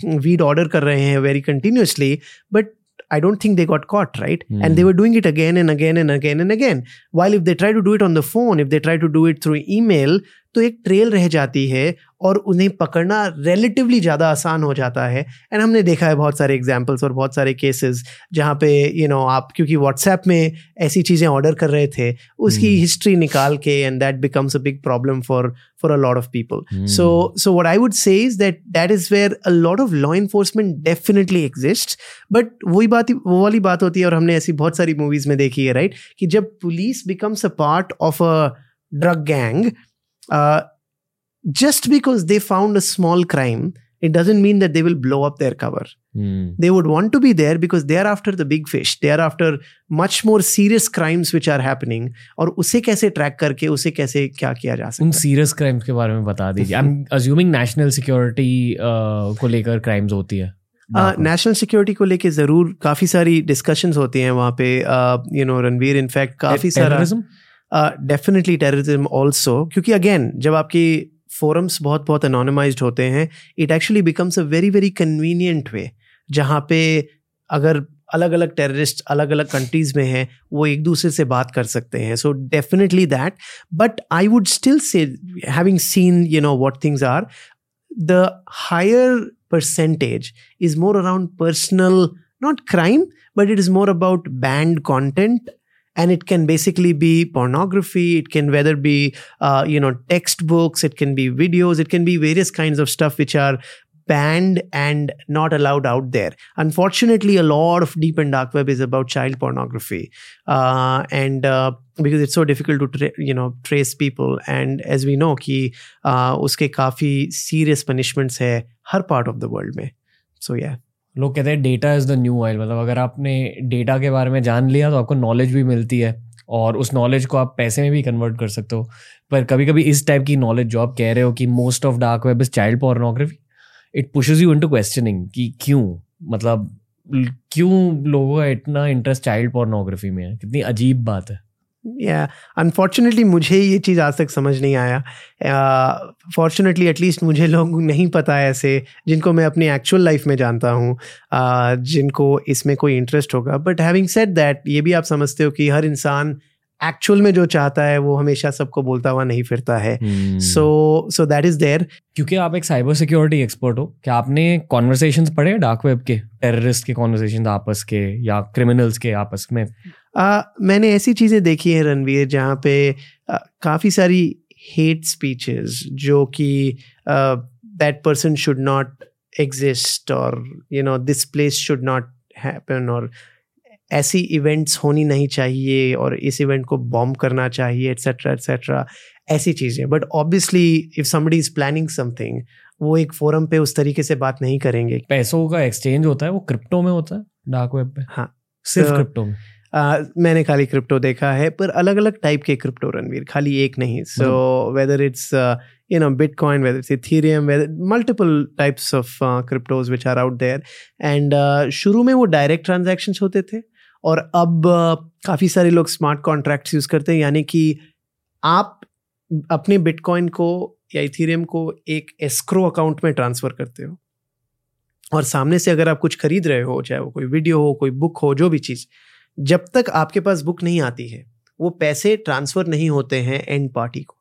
weed order कर रहे हैं very continuously but I don't think they got caught, right? Mm. And they were doing it again and again and again and again. While if they try to do it on the phone, if they try to do it through email, तो एक trail रह जाती है और उन्हें पकड़ना relatively ज़्यादा आसान हो जाता है एंड हमने देखा है बहुत सारे एग्जाम्पल्स और बहुत सारे केसेस जहाँ पे यू you नो know, आप क्योंकि व्हाट्सएप में ऐसी चीज़ें ऑर्डर कर रहे थे उसकी हिस्ट्री hmm. निकाल के and that becomes a big problem for for a lot of people so so what I would say is that that is where a lot of law enforcement definitely exist but वही बात वो वाली बात होती है और हमने ऐसी बहुत सारी मूवीज़ में देखी है राइट right? कि जब police becomes a part of a drug gang uh, just because they found a small crime, it doesn't mean that they will blow up their cover. Mm. They would want to be there because they are after the big fish. They are after much more serious crimes which are happening. और उसे कैसे track करके उसे कैसे क्या किया जा सकता उन सीरियस क्राइम्स के बारे में बता दीजिए I am assuming national security को लेकर क्राइम्स होती है नेशनल uh, सिक्योरिटी को लेके ज़रूर काफ़ी सारी डिस्कशंस होती हैं वहाँ पे यू नो रणवीर इनफैक्ट काफ़ी सारा डेफिनेटली टेररिज्म ऑल्सो क्योंकि अगेन जब आपकी फोरम्स बहुत बहुत अनोनिमाइज होते हैं it actually becomes a very very convenient way जहाँ पे अगर अलग अलग टेररिस्ट अलग अलग कंट्रीज़ में हैं, वो एक दूसरे से बात कर सकते हैं। So definitely that but I would still say having seen you know what things are the higher percentage is more around personal not crime but it is more about banned content and it can basically be pornography it can whether be uh, you know textbooks it can be videos it can be various kinds of stuff which are banned and not allowed out there. Unfortunately a lot of deep and dark web is about child pornography uh, and uh, because it's so difficult to tra- you know trace people. And as we know ki uh, uske kafi serious punishments hai har part of the world mein. So yeah. लोग कहते हैं data is the new oil मतलब अगर आपने data के बारे में जान लिया तो आपको नॉलेज भी मिलती है और उस नॉलेज को आप पैसे में भी कन्वर्ट कर सकते हो। पर कभी कभी इस टाइप की नॉलेज जो आप कह रहे हो कि most of dark web is child pornography it pushes you into questioning कि क्यों? मतलब क्यों लोगों का इतना इंटरेस्ट चाइल्ड पोर्नोग्राफी में है? कितनी अजीब बात है। या अनफॉर्चुनेटली मुझे ये चीज़ आज तक समझ नहीं आया। फॉर्चुनेटली एटलीस्ट मुझे लोग नहीं पता ऐसे, जिनको मैं अपनी एक्चुअल लाइफ में जानता हूँ जिनको इसमें कोई इंटरेस्ट होगा। बट हैविंग सेड दैट ये भी आप समझते हो कि हर इंसान एक्चुअल में जो चाहता है वो हमेशा सबको बोलता हुआ नहीं फिरता है। So so that is there क्योंकि आप एक साइबर सिक्योरिटी एक्सपर्ट हो क्या आपने कॉन्वर्सेशन पढ़े डार्क वेब के? टेररिस्ट के कॉन्वर्सेशन आपस के या क्रिमिनल्स के आपस में? आ, मैंने ऐसी चीज़ें देखी हैं रणवीर जहाँ पे काफ़ी सारी हेट स्पीचेस जो कि that person should not exist और you know this place should not happen or ऐसी इवेंट्स होनी नहीं चाहिए और इस इवेंट को बॉम्ब करना चाहिए एट्सेट्रा एट्सेट्रा ऐसी चीज़ें। But obviously if somebody is planning something वो एक फोरम पे उस तरीके से बात नहीं करेंगे। पैसों का एक्सचेंज होता है वो क्रिप्टो में होता है डार्क वेब पे? हाँ। सिर्फ़ तो- क्रिप्टो में? Uh, मैंने खाली क्रिप्टो देखा है पर अलग अलग टाइप के क्रिप्टो रणवीर खाली एक नहीं। So whether it's you know bitcoin whether it's ethereum whether multiple types of cryptos which are out there and शुरू में वो डायरेक्ट ट्रांजैक्शंस होते थे और अब काफ़ी सारे लोग स्मार्ट कॉन्ट्रैक्ट्स यूज़ करते हैं, यानी कि आप अपने बिटकॉइन को या इथेरियम को एक एस्क्रो अकाउंट में ट्रांसफ़र करते हो। और सामने से अगर आप कुछ खरीद रहे हो, चाहे वो कोई वीडियो हो, कोई बुक हो, जो भी चीज़, जब तक आपके पास बुक नहीं आती है, वो पैसे ट्रांसफ़र नहीं होते हैं एंड पार्टी को।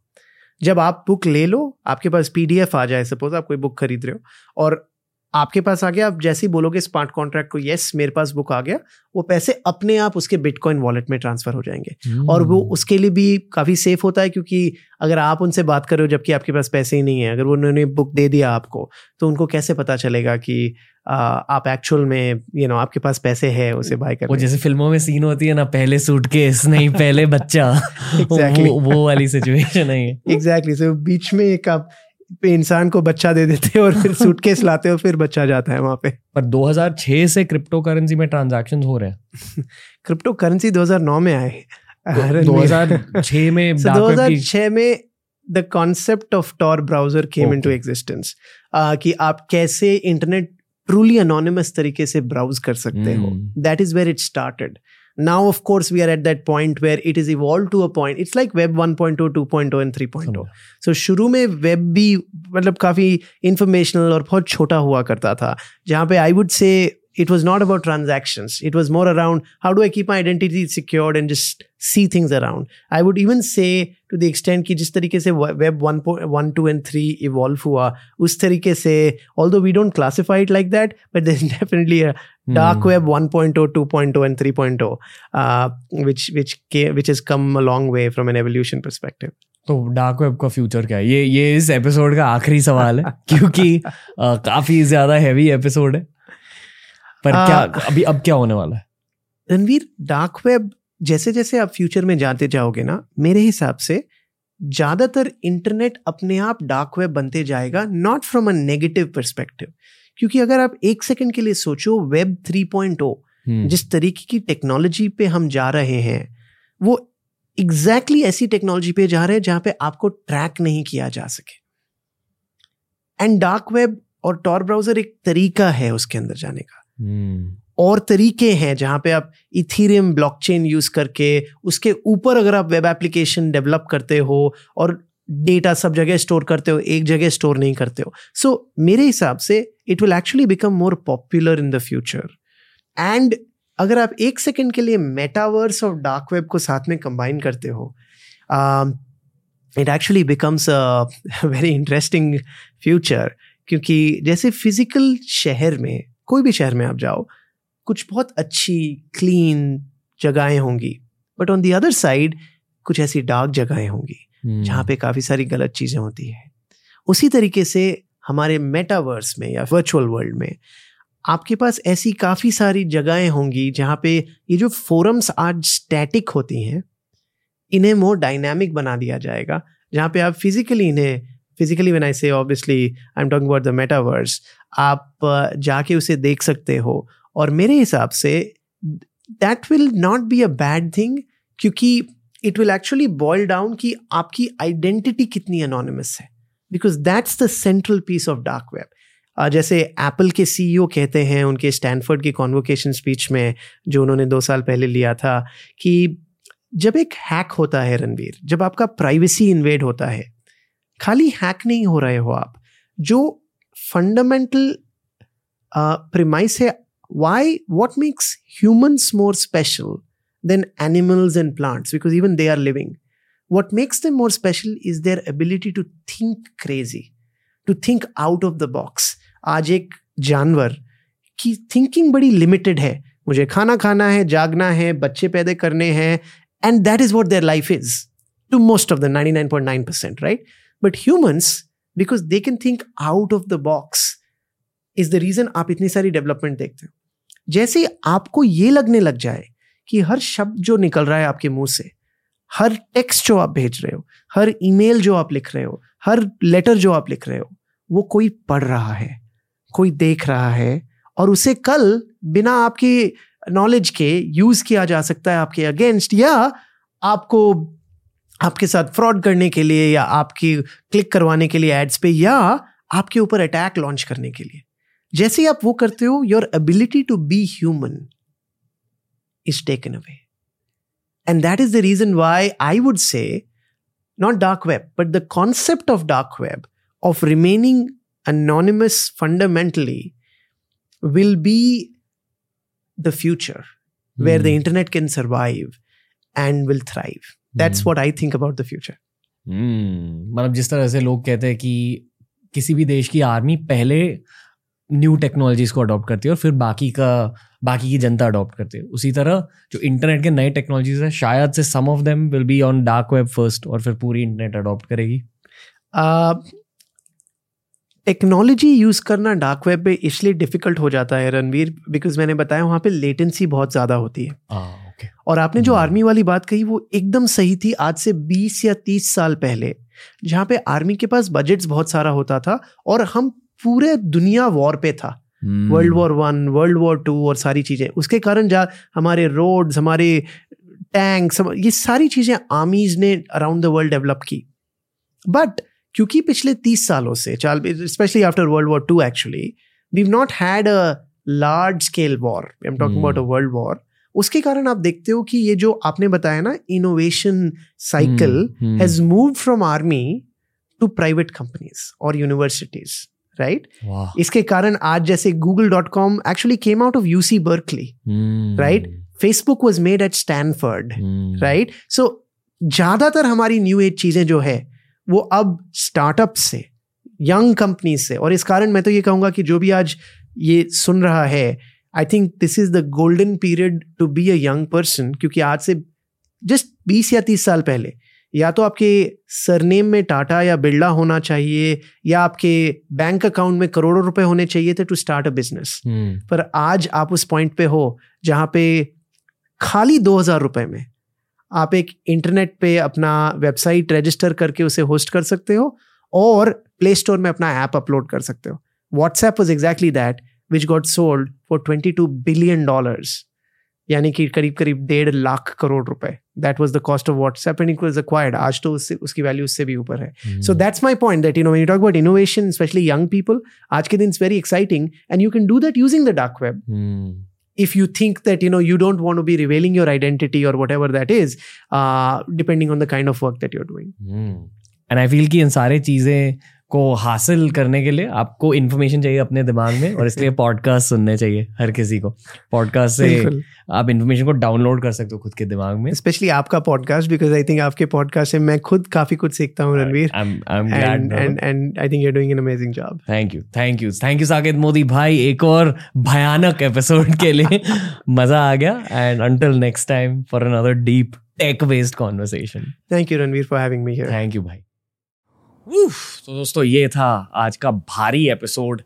जब आप बुक ले लो, आपके पास पीडीएफ आ जाए सपोज़ आप कोई बुक खरीद रहे हो, और आपके पास आ गया। आप जैसे ही बोलोगे स्मार्ट कॉन्ट्रैक्ट को यस मेरे पास बुक आ गया वो पैसे अपने आप उसके बिटकॉइन वॉलेट में ट्रांसफ़र हो जाएँगे। और वो। उसके लिए भी काफ़ी सेफ़ होता है क्योंकि अगर आप उनसे बात कर रहे हो जबकि आपके पास पैसे ही नहीं है अगर उन्होंने बुक दे दिया आपको तो उनको कैसे पता चलेगा कि आ, आप एक्चुअल में यू you नो आपके पास पैसे है उसे बाय वो जैसे फ़िल्मों में सीन होती है ना पहले सूटकेस नहीं पहले बच्चा। Exactly. वो, वो वाली सिचुएशन है एग्जैक्टली सो बीच में एक आप इंसान को बच्चा दे देते हो और फिर सूटकेस लाते हो फिर बच्चा जाता है वहाँ पे पर 2006 से क्रिप्टो करेंसी में ट्रांजैक्शंस हो रहे हैं क्रिप्टो करेंसी 2009 में आए रणवीर। 2006 में So, dark web 2006 में the concept of Tor browser came Okay. Into existence कि आप कैसे इंटरनेट ट्रूली अनोनिमस तरीके से ब्राउज कर सकते हो Hmm. That is where it started now of course we are at that point where it is evolved to a point it's like web 1.0 2.0 and 3.0 समझा। so, शुरू में वेब भी मतलब काफ़ी इंफॉर्मेशनल और बहुत छोटा हुआ करता था जहाँ पे I would say it was not about transactions it was more around how do I keep my identity secured and just see things around I would even say to the extent कि जिस तरीके से web one one two and three evolve हुआ उस तरीके से although we don't classify it like that but there definitely dark Hmm. 1.0 2.0 and 3.0 uh, which which came, which has come a long way from an evolution perspective. तो dark web का future क्या है? ये ये इस एपिसोड का आखिरी सवाल है क्योंकि अ, काफ़ी ज़्यादा हैवी एपिसोड है। पर आ, क्या अभी अब क्या होने वाला है? रणवीर डार्क वेब जैसे जैसे आप फ्यूचर में जाते जाओगे ना मेरे हिसाब से ज़्यादातर इंटरनेट अपने आप डार्क वेब बनते जाएगा not from a negative perspective क्योंकि अगर आप एक सेकंड के लिए सोचो वेब 3.0 हम्म, जिस तरीके की टेक्नोलॉजी पे हम जा रहे हैं वो एग्जैक्टली exactly ऐसी टेक्नोलॉजी पे जा रहे हैं जहाँ पे आपको ट्रैक नहीं किया जा सके। एंड डार्क वेब और टॉर ब्राउज़र एक तरीका है उसके अंदर जाने का। और तरीके हैं जहाँ पे आप इथीरियम ब्लॉकचेन यूज़ करके उसके ऊपर अगर आप वेब एप्लीकेशन डेवलप करते हो और डेटा सब जगह स्टोर करते हो एक जगह स्टोर नहीं करते हो। सो so, मेरे हिसाब से it will actually become more popular in the future and अगर आप एक सेकेंड के लिए मेटावर्स और डार्क वेब को साथ में कंबाइन करते हो it actually becomes a very interesting future क्योंकि जैसे फ़िज़िकल शहर में कोई भी शहर में आप जाओ कुछ बहुत अच्छी क्लीन जगहें होंगी but on the other side कुछ ऐसी डार्क जगहें होंगी हम्म, जहाँ पे काफ़ी सारी गलत चीज़ें होती है। उसी तरीके से हमारे मेटावर्स में या वर्चुअल वर्ल्ड में आपके पास ऐसी काफ़ी सारी जगहें होंगी जहाँ पे ये जो फोरम्स आज स्टैटिक होती हैं इन्हें मोर डायनामिक बना दिया जाएगा जहाँ पे आप फिजिकली इन्हें physically when I say obviously I am talking about the metaverse आप जाके उसे देख सकते हो। और मेरे हिसाब से that will not be a bad thing क्योंकि it will actually boil down कि आपकी आइडेंटिटी कितनी अनोनमस है। Because that's the central piece of dark web जैसे एप्पल के सीईओ कहते हैं, उनके स्टैनफोर्ड की कॉन्वोकेशन स्पीच में, जो उन्होंने दो साल पहले लिया था, कि जब एक हैक होता है रणवीर जब आपका प्राइवेसी इन्वेड होता है खाली हैक नहीं हो रहे हो आप। जो फंडामेंटल प्रिमाइस है why what makes humans more special than animals and plants because even they are living what makes the more special is their ability to think crazy to think out of the box आज एक जानवर की thinking बड़ी limited है। मुझे खाना खाना है, जागना है, बच्चे पैदा करने हैं and that is what their life is to most of the ninety nine point nine percent right but humans because they can think out of the box is the reason आप इतनी सारी डेवलपमेंट देखते हो। जैसे आपको ये लगने लग जाए कि हर शब्द जो निकल रहा है आपके मुँह से, हर टेक्स्ट जो आप भेज रहे हो, हर ईमेल जो आप लिख रहे हो, हर लेटर जो आप लिख रहे हो, वो कोई पढ़ रहा है, कोई देख रहा है, और उसे कल बिना आपकी नॉलेज के यूज़ किया जा सकता है आपके अगेंस्ट या आपको आपके साथ फ्रॉड करने के लिए या आपकी क्लिक करवाने के लिए एड्स पे या आपके ऊपर अटैक लॉन्च करने के लिए। जैसे ही आप वो करते हो your ability to be human is taken away and that is the reason why I would say not dark web but the concept of dark web of remaining anonymous fundamentally will be the future mm. where the internet can survive and will thrive. That's mm. what i think about the future. मतलब जिस तरह से लोग कहते हैं कि किसी भी देश की आर्मी पहले न्यू टेक्नोलॉजीज़ को अडॉप्ट करती है और फिर बाकी का बाकी की जनता अडॉप्ट करती है। उसी तरह जो इंटरनेट के नए टेक्नोलॉजीज़ है शायद से some of them will be on dark web first और फिर पूरी इंटरनेट अडॉप्ट करेगी। टेक्नोलॉजी यूज़ करना डार्क वेब पे इसलिए डिफ़िकल्ट हो जाता है रणवीर बिकॉज़ मैंने बताया वहाँ पे लेटेंसी बहुत ज़्यादा होती है। okay. और आपने जो आर्मी hmm. वाली बात कही वो एकदम सही थी आज से 20 या 30 साल पहले जहाँ पे आर्मी के पास बजट्स बहुत सारा होता था और हम पूरे दुनिया वॉर पे था। World war one world war two और सारी चीज़ें। उसके कारण जा हमारे रोड्स हमारे टैंक्स ये सारी चीज़ें आर्मीज ने अराउंड द वर्ल्ड डेवलप की। बट क्योंकि पिछले तीस सालों से चाल specially after world war two actually we not had a large scale war I am talking about a world war उसके कारण आप देखते हो कि ये जो आपने बताया ना innovation cycle has move from army to private companies और यूनिवर्सिटीज राइट इसके कारण आज जैसे Google dot com actually came out of UC Berkeley right Facebook was made at Stanford right so ज़्यादातर हमारी न्यू एज चीज़ें जो है वो अब स्टार्टअप से यंग कंपनी से और इस कारण मैं तो ये कहूँगा कि जो भी आज ये सुन रहा है I think this is the golden period to be a young person क्योंकि आज से जस्ट बीस या तीस साल पहले या तो आपके सरनेम में टाटा या बिरला होना चाहिए या आपके बैंक अकाउंट में करोड़ों रुपए होने चाहिए थे टू स्टार्ट अ बिज़नेस पर आज आप उस पॉइंट पे हो जहाँ पे खाली दो हज़ार रुपए में आप एक इंटरनेट पे अपना वेबसाइट रजिस्टर करके उसे होस्ट कर सकते हो और प्ले स्टोर में अपना ऐप अपलोड कर सकते हो। WhatsApp was exactly that which got sold for twenty two billion dollars यानी कि करीब करीब डेढ़ लाख करोड़ रुपए. That was the cost of WhatsApp and it was acquired आज तो उससे उसकी वैल्यू उससे भी ऊपर है. So that's my point that you know when you talk about innovation specially young people आज के दिन it's very exciting and you can do that using the dark web if you think that you know you don't want to be revealing your identity or whatever that is uh, depending on the kind of work that you're doing. Mm. And i feel कि इन सारे चीज़ें को हासिल करने के लिए आपको इन्फॉर्मेशन चाहिए अपने दिमाग में और इसलिए पॉडकास्ट सुनने चाहिए हर किसी को। पॉडकास्ट से आप इन्फॉर्मेशन को डाउनलोड कर सकते हो खुद के दिमाग में। स्पेशली आपका पॉडकास्ट बिकॉज़ आई थिंक आपके पॉडकास्ट से मैं खुद काफ़ी कुछ सीखता हूँ Ranveer. And and I think you doing an amazing job thank you thank you thank you Saket Modi भाई एक और भयानक एपिसोड के लिए। मज़ा आ गया। And until next time for another deep tech based conversation thank you Ranveer for having me here thank you भाई तो दोस्तों, ये था आज का भारी एपिसोड।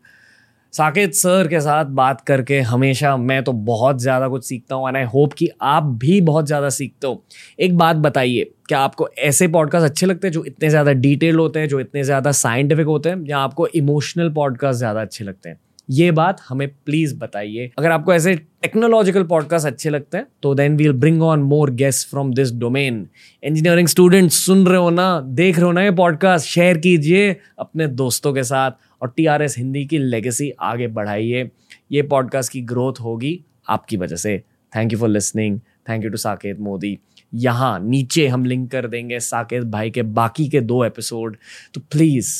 साकेत सर के साथ बात करके हमेशा मैं तो बहुत ज़्यादा कुछ सीखता हूँ एंड आई होप कि आप भी बहुत ज़्यादा सीखते हो। एक बात बताइए, क्या आपको ऐसे पॉडकास्ट अच्छे लगते हैं जो इतने ज़्यादा डिटेल होते हैं, जो इतने ज़्यादा साइंटिफिक होते हैं, या आपको इमोशनल पॉडकास्ट ज़्यादा अच्छे लगते हैं? ये बात हमें प्लीज़ बताइए। अगर आपको ऐसे टेक्नोलॉजिकल पॉडकास्ट अच्छे लगते हैं तो then we'll bring on more guest from this domain engineering student सुन रहे हो ना, देख रहे हो ना ये पॉडकास्ट शेयर कीजिए अपने दोस्तों के साथ और टी आर एस हिंदी की लेगेसी आगे बढ़ाइए। ये पॉडकास्ट की ग्रोथ होगी आपकी वजह से। Thank you for listening thank you to Saket Modi यहाँ नीचे हम लिंक कर देंगे साकेत भाई के बाकी के दो एपिसोड तो प्लीज़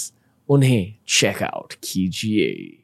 उन्हें चेक आउट कीजिए।